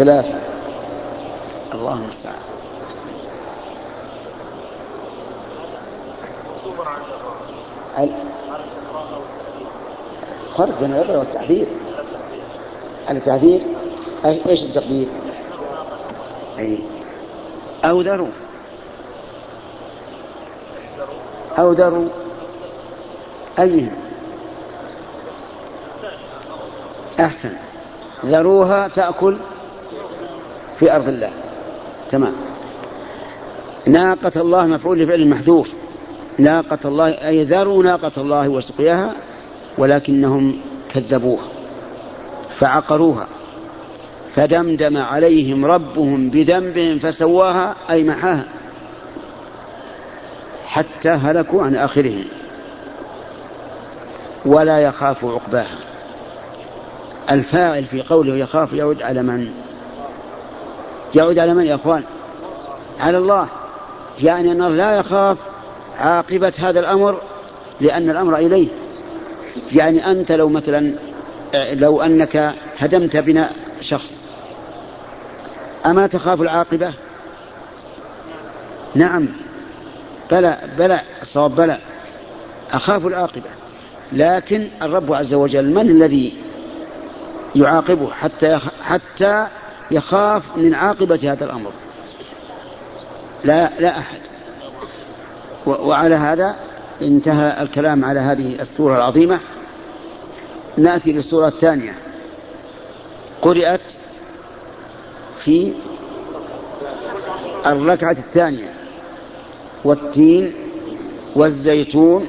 ثلاثة الله المستعان. فرق بين العبرة والتعبير. التعبير إيش التقدير؟ أي. أو ذروا أو ذروا ايهم أحسن. ذروها تأكل. في أرض الله. تمام. ناقة الله مفعول لفعل محذوف. ناقة الله أي ذروا ناقة الله وسقياها ولكنهم كذبوها فعقروها فدمدم عليهم ربهم بذنبهم فسواها أي محاها حتى هلكوا عن آخرهم. ولا يخاف عقباها. الفاعل في قوله يخاف يعود على من؟ يعود على من يا إخوان؟ على الله. يعني أن لا يخاف عاقبة هذا الأمر لأن الأمر إليه. يعني أنت لو مثلا لو أنك هدمت بناء شخص أما تخاف العاقبة؟ نعم. بلى بلى الصواب بلى. أخاف العاقبة. لكن الرب عز وجل من الذي يعاقبه حتى حتى يخاف من عاقبة هذا الأمر. لا لا أحد. وعلى هذا انتهى الكلام على هذه السورة العظيمة. نأتي للسورة الثانية. قرأت في الركعة الثانية. والتين والزيتون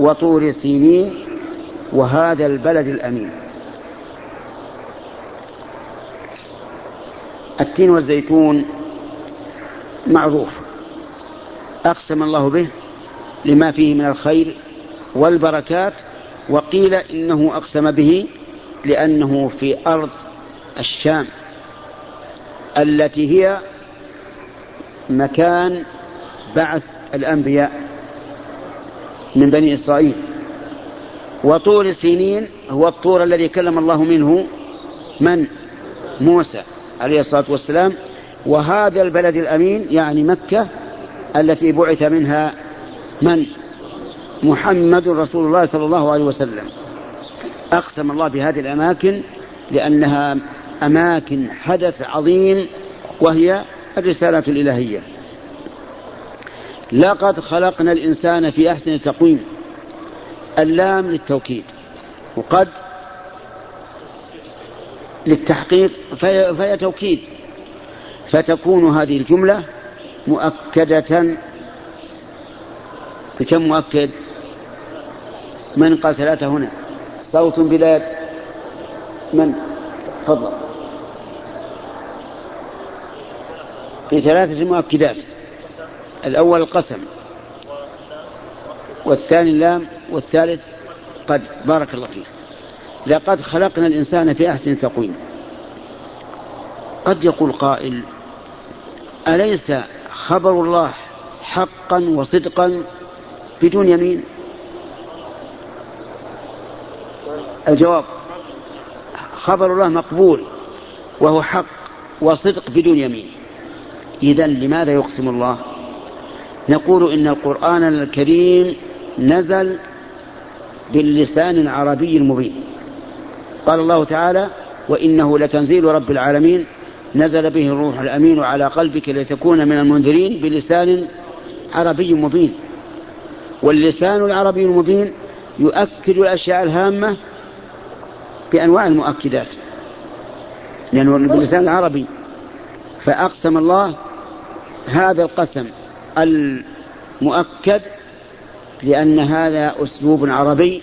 وطور سينين وهذا البلد الأمين. التين والزيتون معروف. أقسم الله به لما فيه من الخير والبركات وقيل إنه أقسم به لأنه في أرض الشام التي هي مكان بعث الأنبياء من بني إسرائيل. وطور سينين هو الطور الذي كلم الله منه من؟ موسى. عليه الصلاة والسلام وهذا البلد الأمين يعني مكة التي بعث منها من؟ محمد رسول الله صلى الله عليه وسلم. أقسم الله بهذه الأماكن لأنها أماكن حدث عظيم وهي الرسالة الإلهية. لقد خلقنا الإنسان في أحسن تقويم اللام للتوكيد وقد للتحقيق فهي, فهي توكيد. فتكون هذه الجملة مؤكدة. بكم مؤكد؟ من قال ثلاثة هنا؟ صوت بلاد. من؟ تفضل. في ثلاثة مؤكدات. الأول القسم والثاني اللام والثالث قد. بارك الله فيك. لقد خلقنا الإنسان في أحسن تقويم. قد يقول قائل أليس خبر الله حقا وصدقا بدون يمين؟ الجواب خبر الله مقبول وهو حق وصدق بدون يمين. إذا لماذا يقسم الله؟ نقول إن القرآن الكريم نزل باللسان العربي المبين. قال الله تعالى وإنه لتنزيل رب العالمين نزل به الروح الأمين على قلبك لتكون من المنذرين بلسان عربي مبين. واللسان العربي المبين يؤكد الأشياء الهامة بأنواع المؤكدات. لأنه باللسان العربي. فأقسم الله هذا القسم المؤكد لأن هذا أسلوب عربي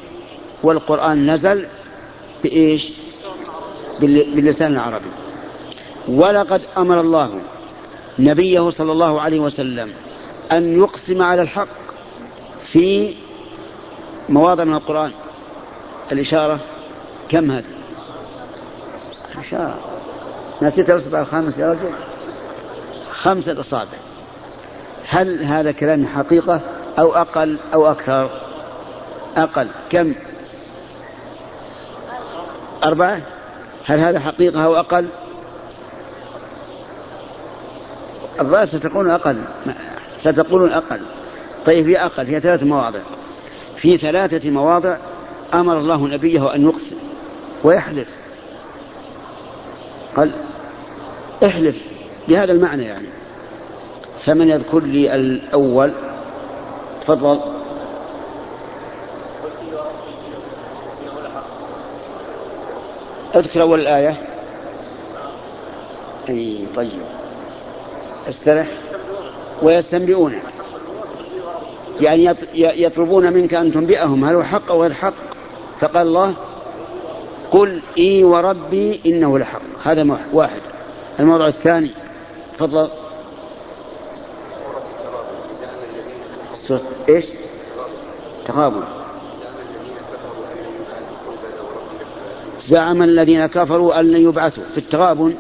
والقرآن نزل بإيش باللسان العربي. ولقد أمر الله نبيه صلى الله عليه وسلم أن يقسم على الحق في مواضع من القرآن. الإشارة كم هذه؟ الإشارة. نسيت الأصبع الخامس يا رجل. خمسة أصابع. هل هذا كلام حقيقة أو أقل أو أكثر؟ أقل. كم؟ أربعة؟ هل هذا حقيقة أو أقل؟ الظاهر ستكون أقل. ستقولون أقل. طيب هي أقل. هي ثلاث مواضع. في ثلاثة مواضع أمر الله نبيه أن يقسم. ويحلف. قال احلف بهذا المعنى يعني. فمن يذكر لي الأول؟ تفضل. أذكر أول الآية أي طيب. استرح. ويستنبئونك يعني يطلبون منك أن تنبئهم. هل هو حق أو غير حق؟ فقال الله قل إي وربي إنه لحق. هذا واحد. الموضوع الثاني. تفضل. إيش؟ تغابن زعم الذين كفروا أن لن يبعثوا. في التغابن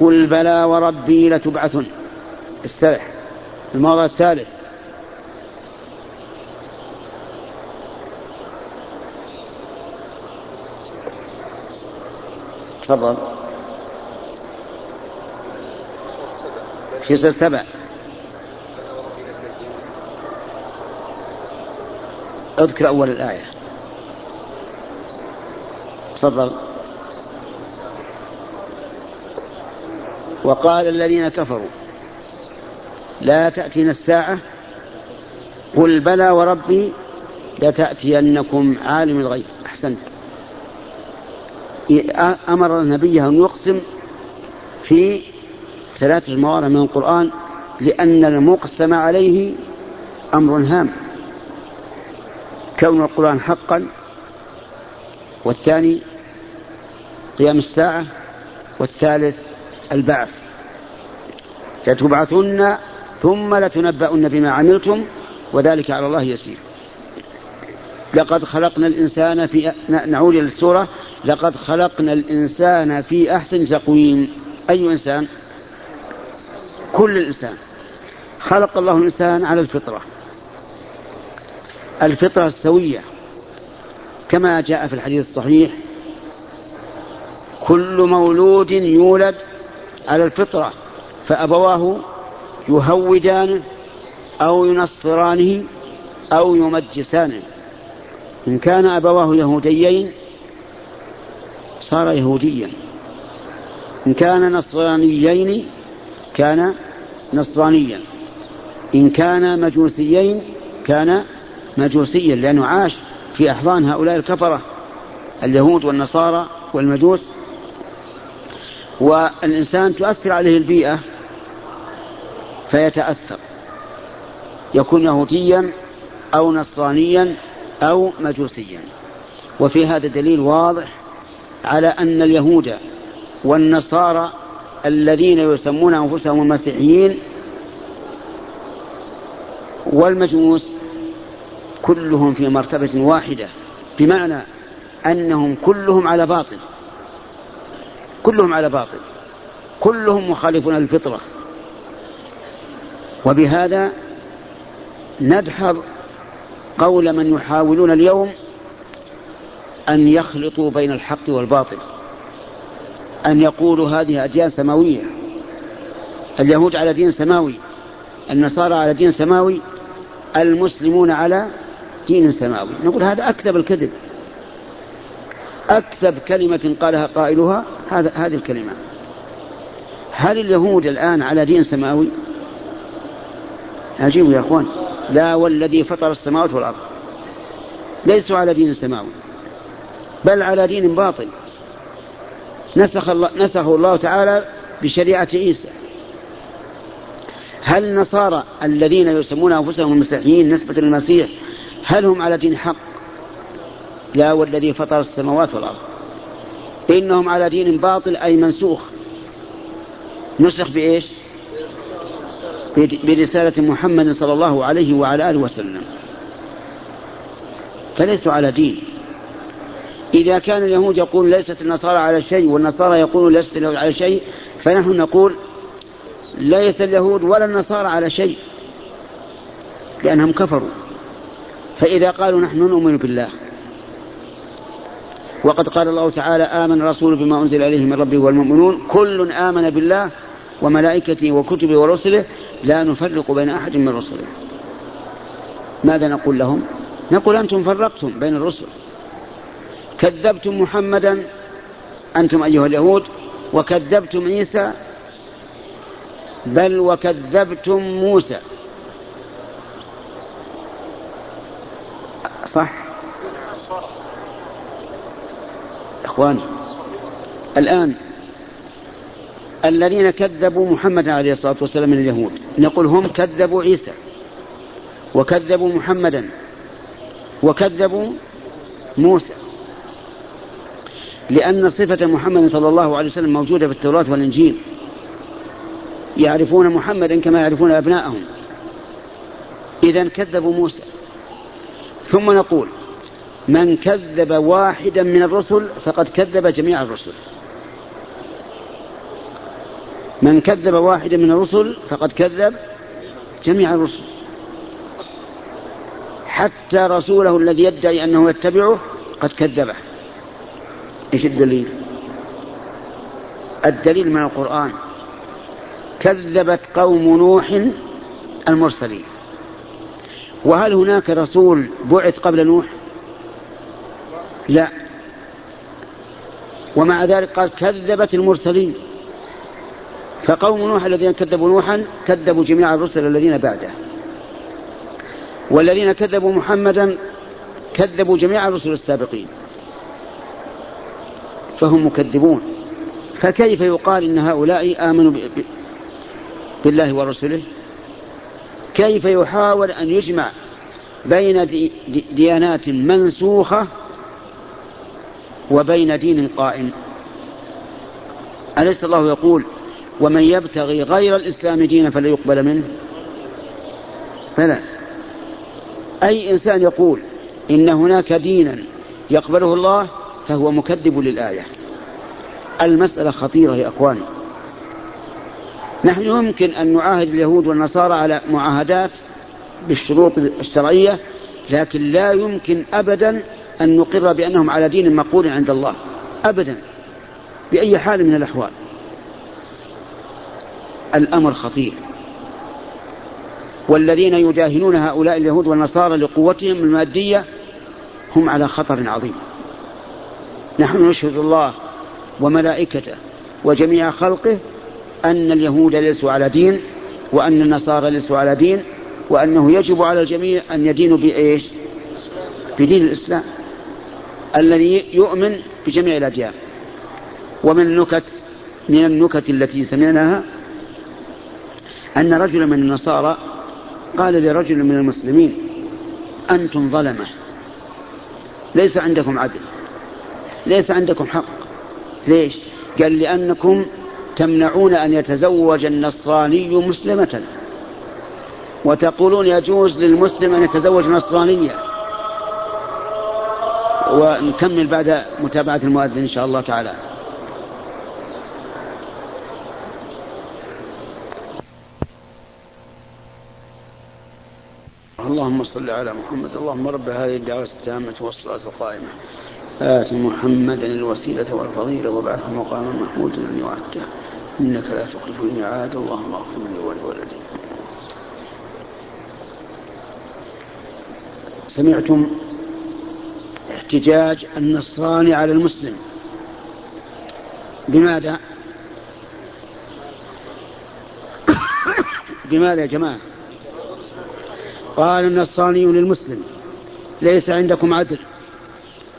قل بلى وربي لتبعثن. استرح الموضوع الثالث. تفضل. في سبع. اذكر أول الآية. تفضل. وقال الذين كفروا لا تأتينا الساعة قل بلى وربي لتأتينكم عالم الغيب. أحسنت. أمر نبيه أن يقسم في ثلاثة مواضع من القرآن لأن المقسم عليه أمر هام. كون القرآن حقا والثاني قيام الساعة والثالث البعث. لتبعثن ثم لتنبؤن بما عملتم وذلك على الله يسير. لقد خلقنا الإنسان في نعود إلى السورة. لقد خلقنا الإنسان في أحسن تقويم. أي إنسان؟ كل الإنسان. خلق الله الإنسان على الفطرة. الفطرة السوية. كما جاء في الحديث الصحيح كل مولود يولد على الفطرة فأبواه يهودانه أو ينصرانه أو يمجسانه. إن كان أبواه يهوديين صار يهوديا. إن كان نصرانيين كان نصرانيا. إن كان مجوسيين كان مجوسيا لأنه عاش. في أحضان هؤلاء الكفرة اليهود والنصارى والمجوس. والإنسان تؤثر عليه البيئة فيتأثر. يكون يهوديا أو نصرانيا أو مجوسيا. وفي هذا دليل واضح على أن اليهود والنصارى الذين يسمون أنفسهم المسيحيين والمجوس كلهم في مرتبة واحدة بمعنى أنهم كلهم على باطل. كلهم على باطل. كلهم مخالفون للفطرة وبهذا ندحض قول من يحاولون اليوم أن يخلطوا بين الحق والباطل أن يقولوا هذه أديان سماوية اليهود على دين سماوي النصارى على دين سماوي المسلمون على دين سماوي نقول هذا أكذب الكذب. أكذب كلمة قالها قائلها هذا هذه الكلمة. هل اليهود الآن على دين سماوي؟ عجيب يا أخوان. لا والذي فطر السماوات والأرض. ليسوا على دين سماوي. بل على دين باطل. نسخ الله, نسخه الله تعالى بشريعة عيسى. هل النصارى الذين يسمون أنفسهم المسيحيين نسبة للمسيح هل هم على دين حق؟ لا والذي فطر السماوات والأرض. إنهم على دين باطل أي منسوخ. نسخ بإيش؟ برسالة محمد صلى الله عليه وعلى آله وسلم. فليسوا على دين. إذا كان اليهود يقول ليست النصارى على شيء والنصارى يقولون ليست اليهود على شيء فنحن نقول ليس اليهود ولا النصارى على شيء لأنهم كفروا. فإذا قالوا نحن نؤمن بالله وقد قال الله تعالى آمن الرسول بما أنزل إليه من ربه والمؤمنون كل آمن بالله وملائكته وكتبه ورسله لا نفرق بين أحد من رسله. ماذا نقول لهم؟ نقول أنتم فرقتم بين الرسل. كذبتم محمدا أنتم أيها اليهود وكذبتم عيسى بل وكذبتم موسى. صح؟ إخواني الآن الذين كذبوا محمد عليه الصلاة والسلام من اليهود نقول هم كذبوا عيسى وكذبوا محمدا وكذبوا موسى لأن صفة محمد صلى الله عليه وسلم موجودة في التوراة والإنجيل. يعرفون محمدا كما يعرفون أبناءهم. إذا كذبوا موسى. ثم نقول من كذب واحدا من الرسل فقد كذب جميع الرسل. من كذب واحدا من الرسل فقد كذب جميع الرسل. حتى رسوله الذي يدعي أنه يتبعه قد كذبه. إيش الدليل؟ الدليل من القرآن. كذبت قوم نوح المرسلين. وهل هناك رسول بعث قبل نوح؟ لا. ومع ذلك قال كذبت المرسلين. فقوم نوح الذين كذبوا نوحا كذبوا جميع الرسل الذين بعده. والذين كذبوا محمدا كذبوا جميع الرسل السابقين. فهم مكذبون. فكيف يقال إن هؤلاء آمنوا بالله ورسله؟ كيف يحاول أن يجمع بين ديانات منسوخة وبين دين قائم؟ أليس الله يقول ومن يبتغي غير الإسلام دينا فلا يقبل منه؟ فلا. أي إنسان يقول إن هناك دينا يقبله الله فهو مكذب للآية. المسألة خطيرة يا أخواني. نحن يمكن أن نعاهد اليهود والنصارى على معاهدات بالشروط الشرعية لكن لا يمكن أبدا أن نقر بأنهم على دين مقبول عند الله أبدا بأي حال من الأحوال. الأمر خطير. والذين يداهنون هؤلاء اليهود والنصارى لقوتهم المادية هم على خطر عظيم. نحن نشهد الله وملائكته وجميع خلقه أن اليهود ليسوا على دين وأن النصارى ليسوا على دين وأنه يجب على الجميع أن يدينوا بإيش؟ بدين الإسلام الذي يؤمن بجميع الأديان. ومن النكت من النكت التي سمعناها أن رجلا من النصارى قال لرجل من المسلمين أنتم ظلمة ليس عندكم عدل ليس عندكم حق. ليش؟ قال لأنكم تمنعون أن يتزوج النصراني مسلمة. وتقولون يجوز للمسلم أن يتزوج نصرانية. ونكمل بعد متابعة المؤذن إن شاء الله تعالى. اللهم صل على محمد. اللهم رب هذه الدعوة التامة والصلاة القائمة. آت محمدا الوسيلة والفضيلة وابعثه مقاما محمودا أن يعده إنك لا تخلف الميعاد اللهم اغفر لي ولولدي سمعتم احتجاج النصراني على المسلم. بماذا؟ بماذا يا جماعة؟ قال النصراني للمسلم ليس عندكم عدل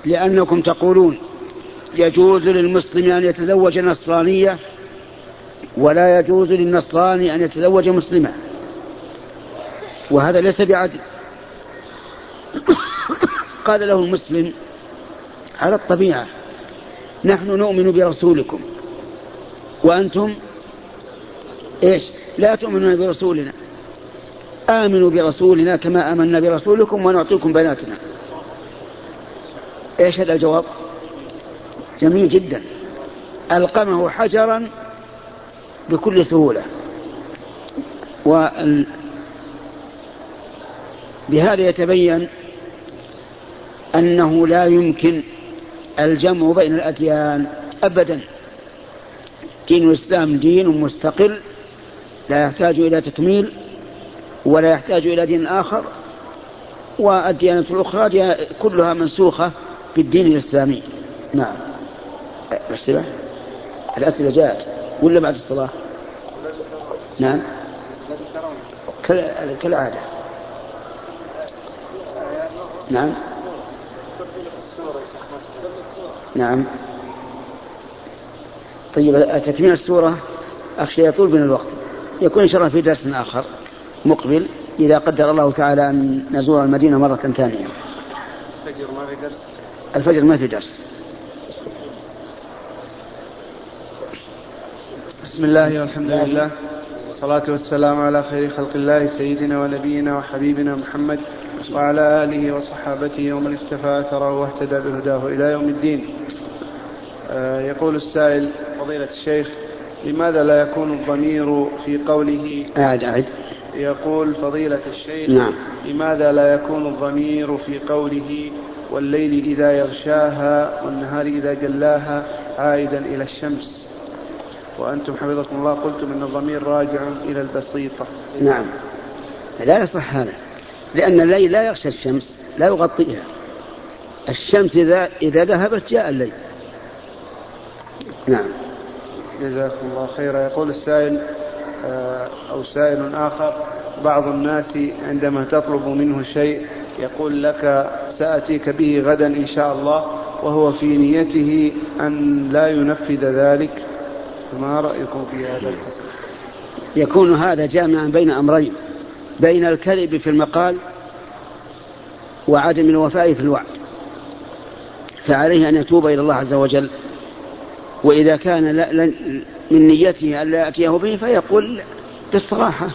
لأنكم تقولون يجوز للمسلم أن يتزوج نصرانية ولا يجوز للنصراني أن يتزوج مسلمة وهذا ليس بعدل. قال له المسلم على الطبيعة نحن نؤمن برسولكم. وأنتم؟ إيش؟ لا تؤمنون برسولنا. آمنوا برسولنا كما آمنا برسولكم ونعطيكم بناتنا. إيش هذا الجواب؟ جميل جدا. ألقمه حجرا بكل سهولة. وال... بهذا يتبين أنه لا يمكن الجمع بين الأديان أبدا. دين الإسلام دين مستقل لا يحتاج إلى تكميل ولا يحتاج إلى دين آخر والديانة الأخرى كلها منسوخة بالدين الإسلامي. نعم. الأسئلة؟ الأسئلة جاءت. ولا بعد الصلاة؟ نعم. كالعادة. نعم. نعم. طيب تكميل السورة؟ أخشى يطول بنا الوقت. يكون إن شاء الله في درس آخر مقبل إذا قدر الله تعالى أن نزور المدينة مرة ثانية. الفجر ما في درس. الفجر ما في درس. بسم الله والحمد لله. والصلاة والسلام على خير خلق الله سيدنا ونبينا وحبيبنا محمد وعلى آله وصحابته ومن اكتفى أثره واهتدى بهداه إلى يوم الدين. آه، يقول السائل فضيلة الشيخ لماذا لا يكون الضمير في قوله؟ أعد أعد. يقول فضيلة الشيخ نعم. لماذا لا يكون الضمير في قوله والليل إذا يغشاها والنهار إذا جلاها عائدا إلى الشمس؟ وأنتم حفظكم الله قلتم أن الضمير راجع إلى البسيطة. نعم. لا يصح هذا لأن الليل لا يغشى الشمس لا يغطيها. الشمس إذا إذا ذهبت جاء الليل. نعم. جزاكم الله خيرا. يقول السائل آه، أو سائل آخر بعض الناس عندما تطلب منه شيء يقول لك سأتيك به غدا إن شاء الله وهو في نيته أن لا ينفذ ذلك. فما رأيكم في هذا القسم يكون هذا جامعا بين أمرين. بين الكذب في المقال وعدم الوفاء في الوعد. فعليه أن يتوب إلى الله عز وجل. وإذا كان من نيته أن لا يأتيه به فيقول بالصراحة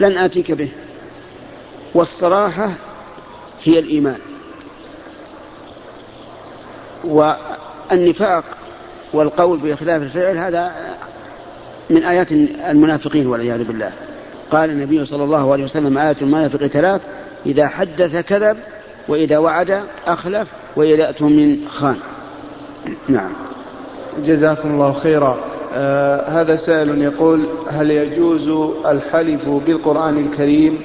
لن آتيك به. والصراحة هي الإيمان. والنفاق والقول بخلاف الفعل هذا من آيات المنافقين والعياذ بالله. قال النبي صلى الله عليه وسلم آيات المنافق ثلاث إذا حدث كذب وإذا وعد أخلف وإذا أتم خان. نعم. جزاكم الله خيرا. آه هذا سائل يقول هل يجوز الحلف بالقرآن الكريم؟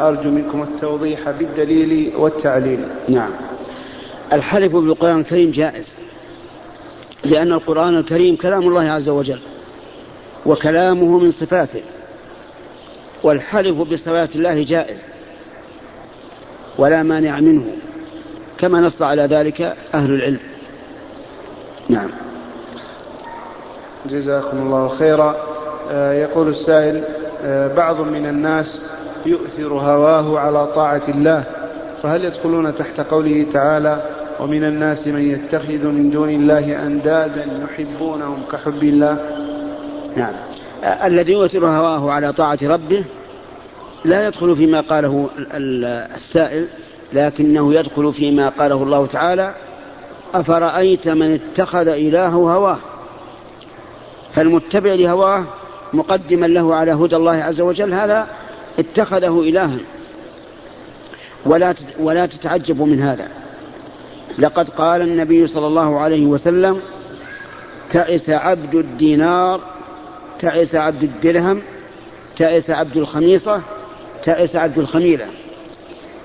أرجو منكم التوضيح بالدليل والتعليل. نعم. الحلف بالقرآن الكريم جائز. لأن القرآن الكريم كلام الله عز وجل وكلامه من صفاته والحلف بصفات الله جائز ولا مانع منه كما نص على ذلك أهل العلم. نعم. جزاكم الله خيرا. آه، يقول السائل آه، بعض من الناس يؤثر هواه على طاعة الله فهل يدخلون تحت قوله تعالى ومن الناس من يتخذ من دون الله أندادا يحبونهم كحب الله. نعم. الذي يؤثر هواه على طاعة ربه لا يدخل فيما قاله السائل لكنه يدخل فيما قاله الله تعالى أفرأيت من اتخذ إلهه هواه؟ فالمتبع لهواه مقدما له على هدى الله عز وجل هذا اتخذه إلها. ولا ولا تتعجبوا من هذا. لقد قال النبي صلى الله عليه وسلم تعس عبد الدينار تعس عبد الدرهم تعس عبد الخميصة تعس عبد الخميلة.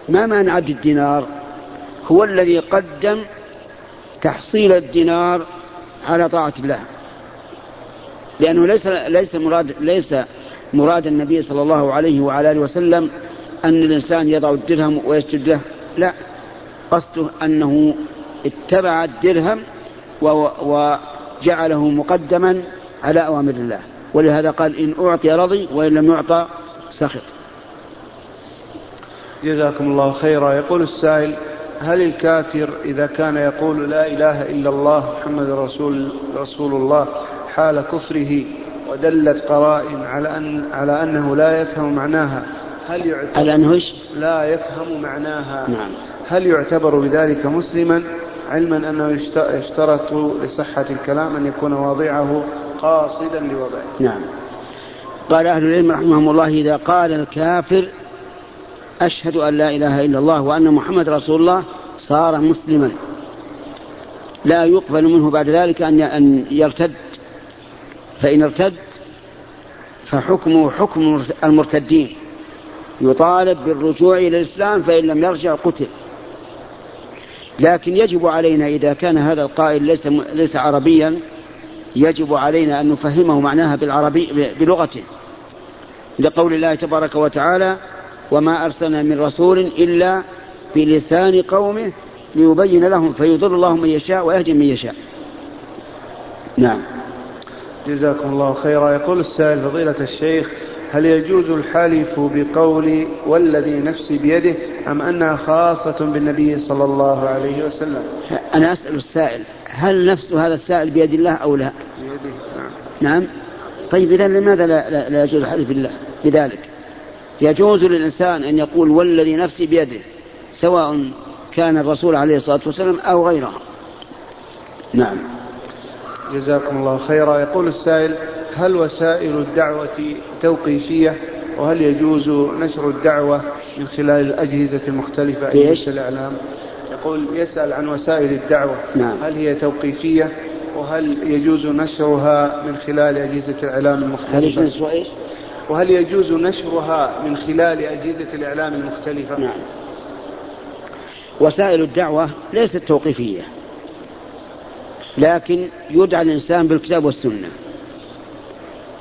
ما معنى عبد الدينار؟ هو الذي قدم تحصيل الدينار على طاعة الله. لأنه ليس ليس مراد ليس مراد النبي صلى الله عليه وعلى آله وسلم أن الإنسان يضع الدرهم ويسجد له لا. قصده أنه اتبع الدرهم وجعله مقدما على أوامر الله. ولهذا قال إن أعطي رضي وإن لم يعطى سخط. جزاكم الله خيرا. يقول السائل هل الكافر إذا كان يقول لا إله إلا الله محمد رسول رسول الله حال كفره ودلت قرائن على أن على أنه لا يفهم معناها هل يعتبر على أنه لا يفهم معناها. نعم. هل يعتبر بذلك مسلما؟ علما أنه يشترط لصحة الكلام أن يكون واضعه قاصدا لوضعه. نعم. قال أهل العلم رحمهم الله إذا قال الكافر أشهد أن لا إله إلا الله وأن محمد رسول الله صار مسلما. لا يقبل منه بعد ذلك أن يرتد. فإن ارتد فحكمه حكم المرتدين. يطالب بالرجوع إلى الإسلام فإن لم يرجع قتل. لكن يجب علينا إذا كان هذا القائل ليس, ليس عربيا يجب علينا أن نفهمه معناها بالعربي بلغته. لقول الله تبارك وتعالى وما أرسلنا من رسول إلا بلسان قومه ليبين لهم فيضل الله من يشاء ويهدي من يشاء. نعم. جزاكم الله خيرا. يقول السائل فضيلة الشيخ هل يجوز الحلف بقول والذي نفسي بيده أم أنها خاصة بالنبي صلى الله عليه وسلم؟ أنا أسأل السائل هل نفس هذا السائل بيد الله أو لا؟ بيده نعم. نعم. طيب إذا لماذا لا, لا, لا يجوز الحلف بالله؟ بذلك. يجوز للإنسان أن يقول والذي نفسي بيده سواء كان الرسول عليه الصلاة والسلام أو غيره نعم. جزاكم الله خيرا. يقول السائل هل وسائل الدعوة توقيفية وهل يجوز نشر الدعوة من خلال الأجهزة المختلفة إيش؟ الإعلام يقول يسأل عن وسائل الدعوة نعم. هل هي توقيفية وهل يجوز نشرها من خلال أجهزة الإعلام هل المختلفة يجوز إيش؟ وهل يجوز نشرها من خلال أجهزة الإعلام المختلفة نعم وسائل الدعوة ليست توقيفية لكن يدعى الإنسان بالكتاب والسنة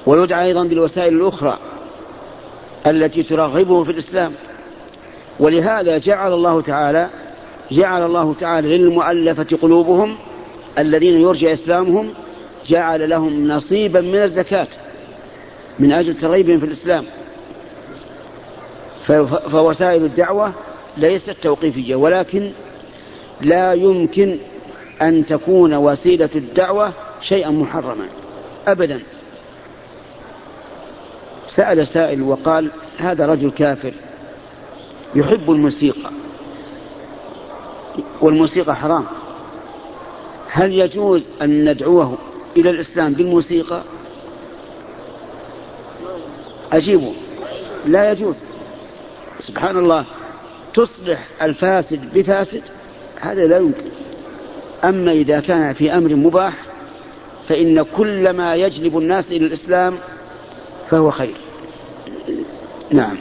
ويدعى أيضا بالوسائل الأخرى التي ترغبه في الإسلام. ولهذا جعل الله تعالى جعل الله تعالى للمؤلفة قلوبهم الذين يرجى إسلامهم جعل لهم نصيبا من الزكاة من أجل ترغيبهم في الإسلام. فوسائل الدعوة ليست توقيفية ولكن لا يمكن أن تكون وسيلة الدعوة شيئا محرما أبدا. سأل سائل وقال هذا رجل كافر يحب الموسيقى والموسيقى حرام. هل يجوز أن ندعوه إلى الإسلام بالموسيقى؟ أجيبه. لا يجوز. سبحان الله. تصلح الفاسد بفاسد هذا لا يمكن. أما إذا كان في أمر مباح فإن كل ما يجلب الناس إلى الإسلام فهو خير. نعم.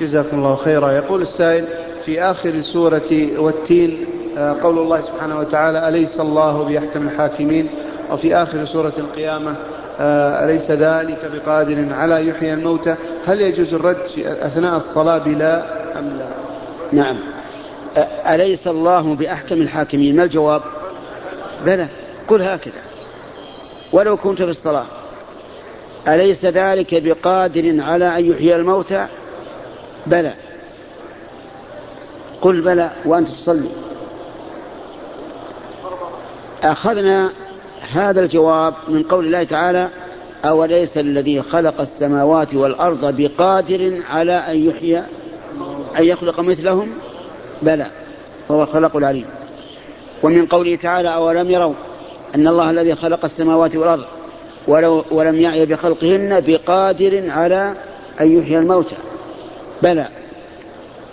جزاكم الله خيرا. يقول السائل في آخر سورة والتين آه، قول الله سبحانه وتعالى أليس الله بأحكم الحاكمين؟ وفي آخر سورة القيامة آه، أليس ذلك بقادر على يحيي الموتى؟ هل يجوز الرد في أثناء الصلاة بلا أم لا؟ نعم. أليس الله بأحكم الحاكمين؟ ما الجواب؟ بلى قل هكذا. ولو كنت في الصلاة. أليس ذلك بقادر على أن يحيي الموتى؟ بلى. قل بلى وأنت تصلي. أخذنا هذا الجواب من قول الله تعالى أوليس الذي خلق السماوات والأرض بقادر على أن يحيي أن يخلق مثلهم؟ بلى هو الخلق العليم. ومن قوله تعالى أولم يروا أن الله الذي خلق السماوات والأرض ولو ولم يعي بخلقهن بقادر على أن يحيي الموتى. بلى.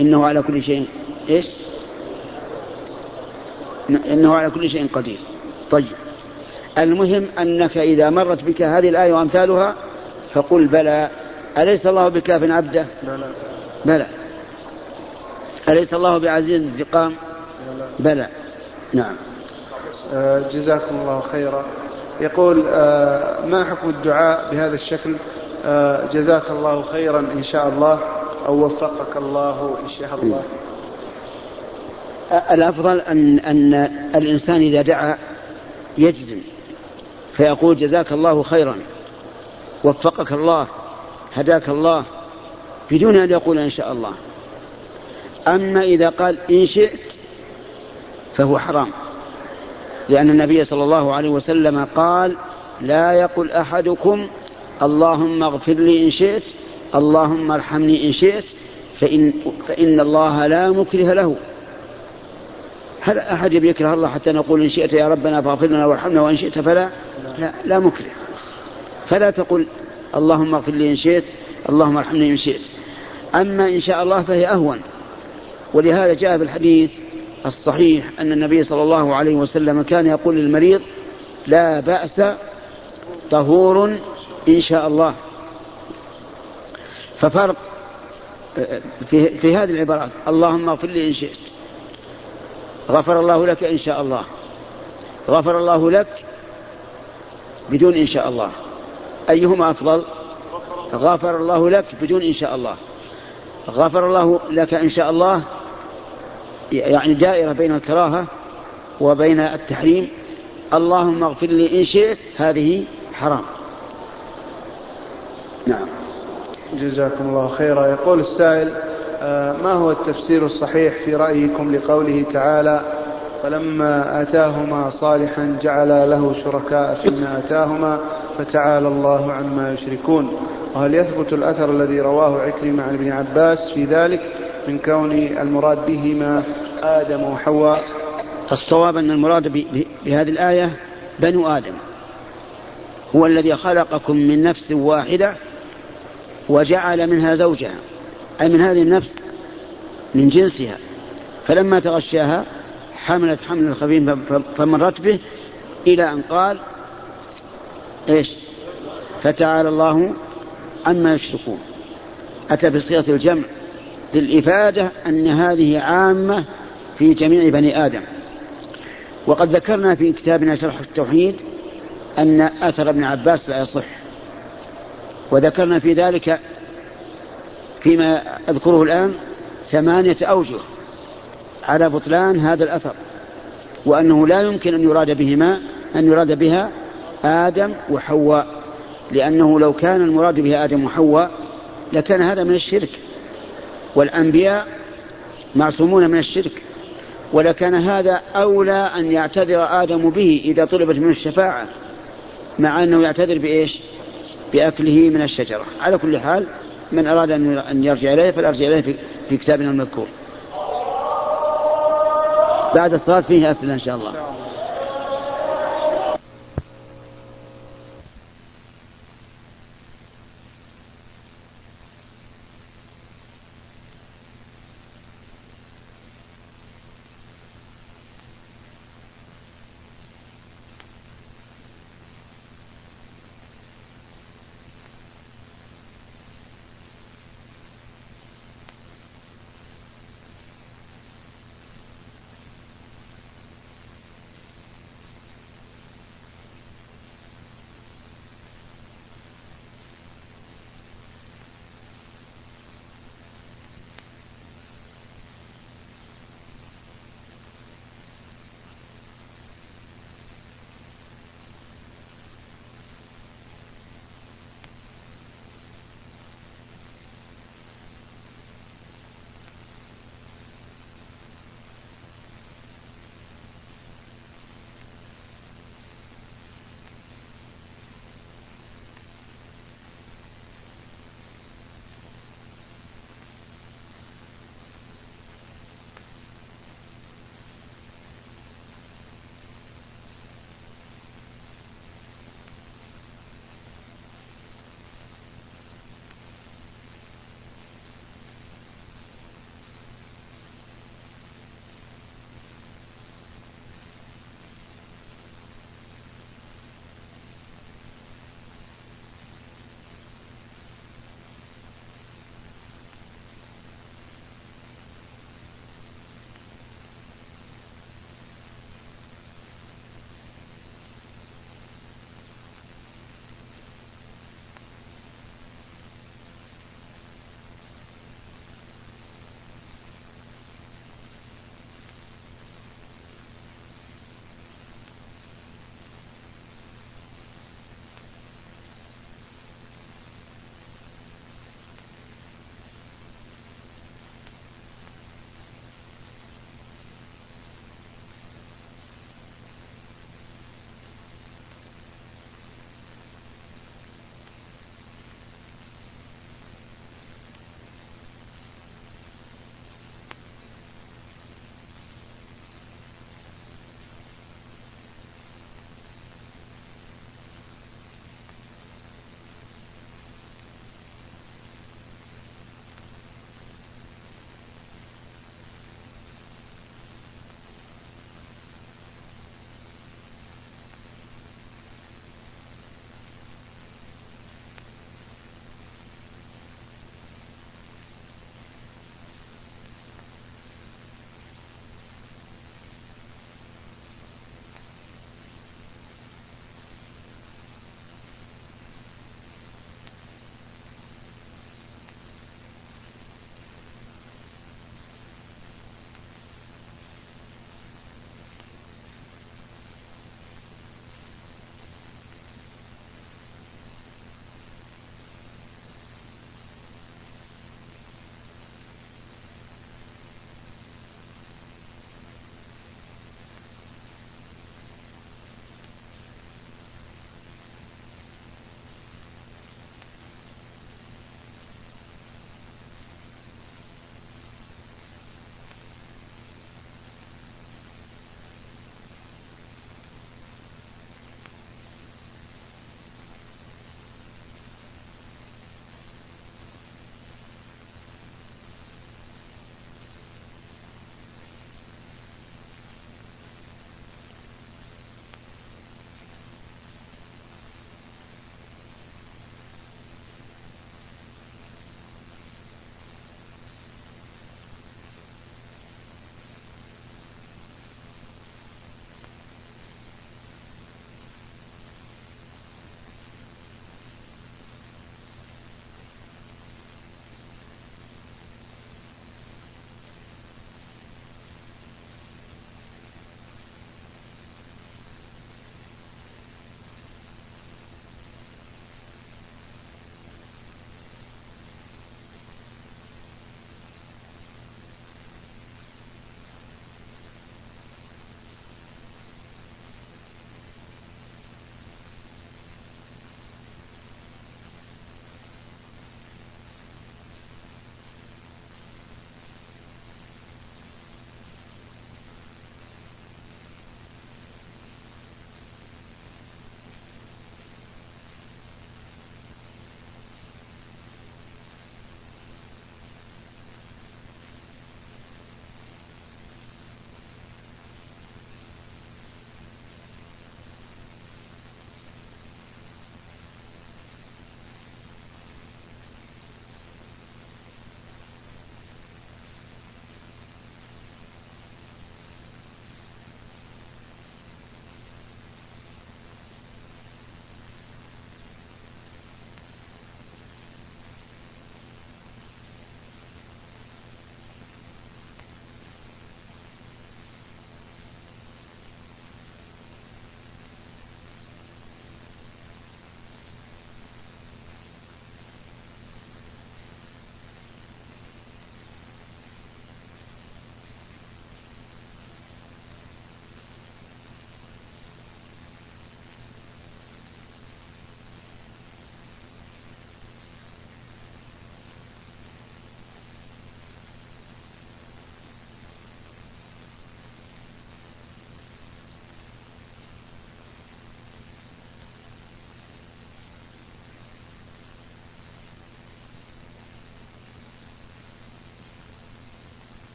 إنه على كل شيء إيش؟ إنه على كل شيء قدير. طيب. المهم أنك إذا مرت بك هذه الآية وأمثالها فقل بلى. أليس الله بكاف عبده؟ بلى. بلى. أليس الله بعزيز انتقام بلى. نعم. آه، جزاكم الله خيرا. يقول آه، ما حكم الدعاء بهذا الشكل؟ آه، جزاك الله خيرا إن شاء الله أو وفقك الله إن شاء الله. الأفضل أن, أن الإنسان إذا دعا يجزم فيقول جزاك الله خيرا وفقك الله هداك الله بدون أن يقول إن شاء الله. أما إذا قال إن شئت فهو حرام. لأن النبي صلى الله عليه وسلم قال لا يقل أحدكم اللهم اغفر لي إن شئت اللهم ارحمني إن شئت فإن, فإن الله لا مكره له. هل أحد يكره الله حتى نقول إن شئت يا ربنا فاغفر لنا وارحمنا وإن شئت فلا لا, لا مكره. فلا تقل اللهم اغفر لي إن شئت اللهم ارحمني إن شئت. أما إن شاء الله فهي أهون. ولهذا جاء في الحديث الصحيح أن النبي صلى الله عليه وسلم كان يقول للمريض لا بأس طهور إن شاء الله. ففرق في, في هذه العبارات اللهم اغفر لي إن شئت غفر الله لك إن شاء الله غفر الله لك بدون إن شاء الله. أيهما أفضل؟ غفر الله لك بدون إن شاء الله غفر الله لك إن شاء الله يعني دائرة بين الكراهة وبين التحريم. اللهم اغفر لي إن شئت هذه حرام. نعم. جزاكم الله خيرا. يقول السائل آه، ما هو التفسير الصحيح في رأيكم لقوله تعالى فلما آتاهما صالحا جعل له شركاء فيما آتاهما فتعالى الله عما يشركون وهل يثبت الأثر الذي رواه عكرمة عن ابن عباس في ذلك؟ من كون المراد بهما آدم وحواء. الصواب أن المراد بهذه الآية بنو آدم. هو الذي خلقكم من نفس واحدة وجعل منها زوجها. أي من هذه النفس من جنسها. فلما تغشاها حملت حمل خفيف فمرت به إلى أن قال إيش؟ فتعالى الله عما يشركون. أتى بصيغة الجمع للإفادة أن هذه عامة في جميع بني آدم. وقد ذكرنا في كتابنا شرح التوحيد أن أثر ابن عباس لا يصح. وذكرنا في ذلك فيما أذكره الآن ثمانية أوجه على بطلان هذا الأثر وأنه لا يمكن أن يراد بهما أن يراد بها آدم وحواء لأنه لو كان المراد بها آدم وحواء لكان هذا من الشرك. والأنبياء معصومون من الشرك ولكان هذا أولى أن يعتذر آدم به إذا طلبت منه الشفاعة مع أنه يعتذر بإيش؟ بأكله من الشجرة. على كل حال من أراد أن يرجع إليه فليرجع إليه في كتابنا المذكور. بعد الصلاة فيه أسئلة إن شاء الله.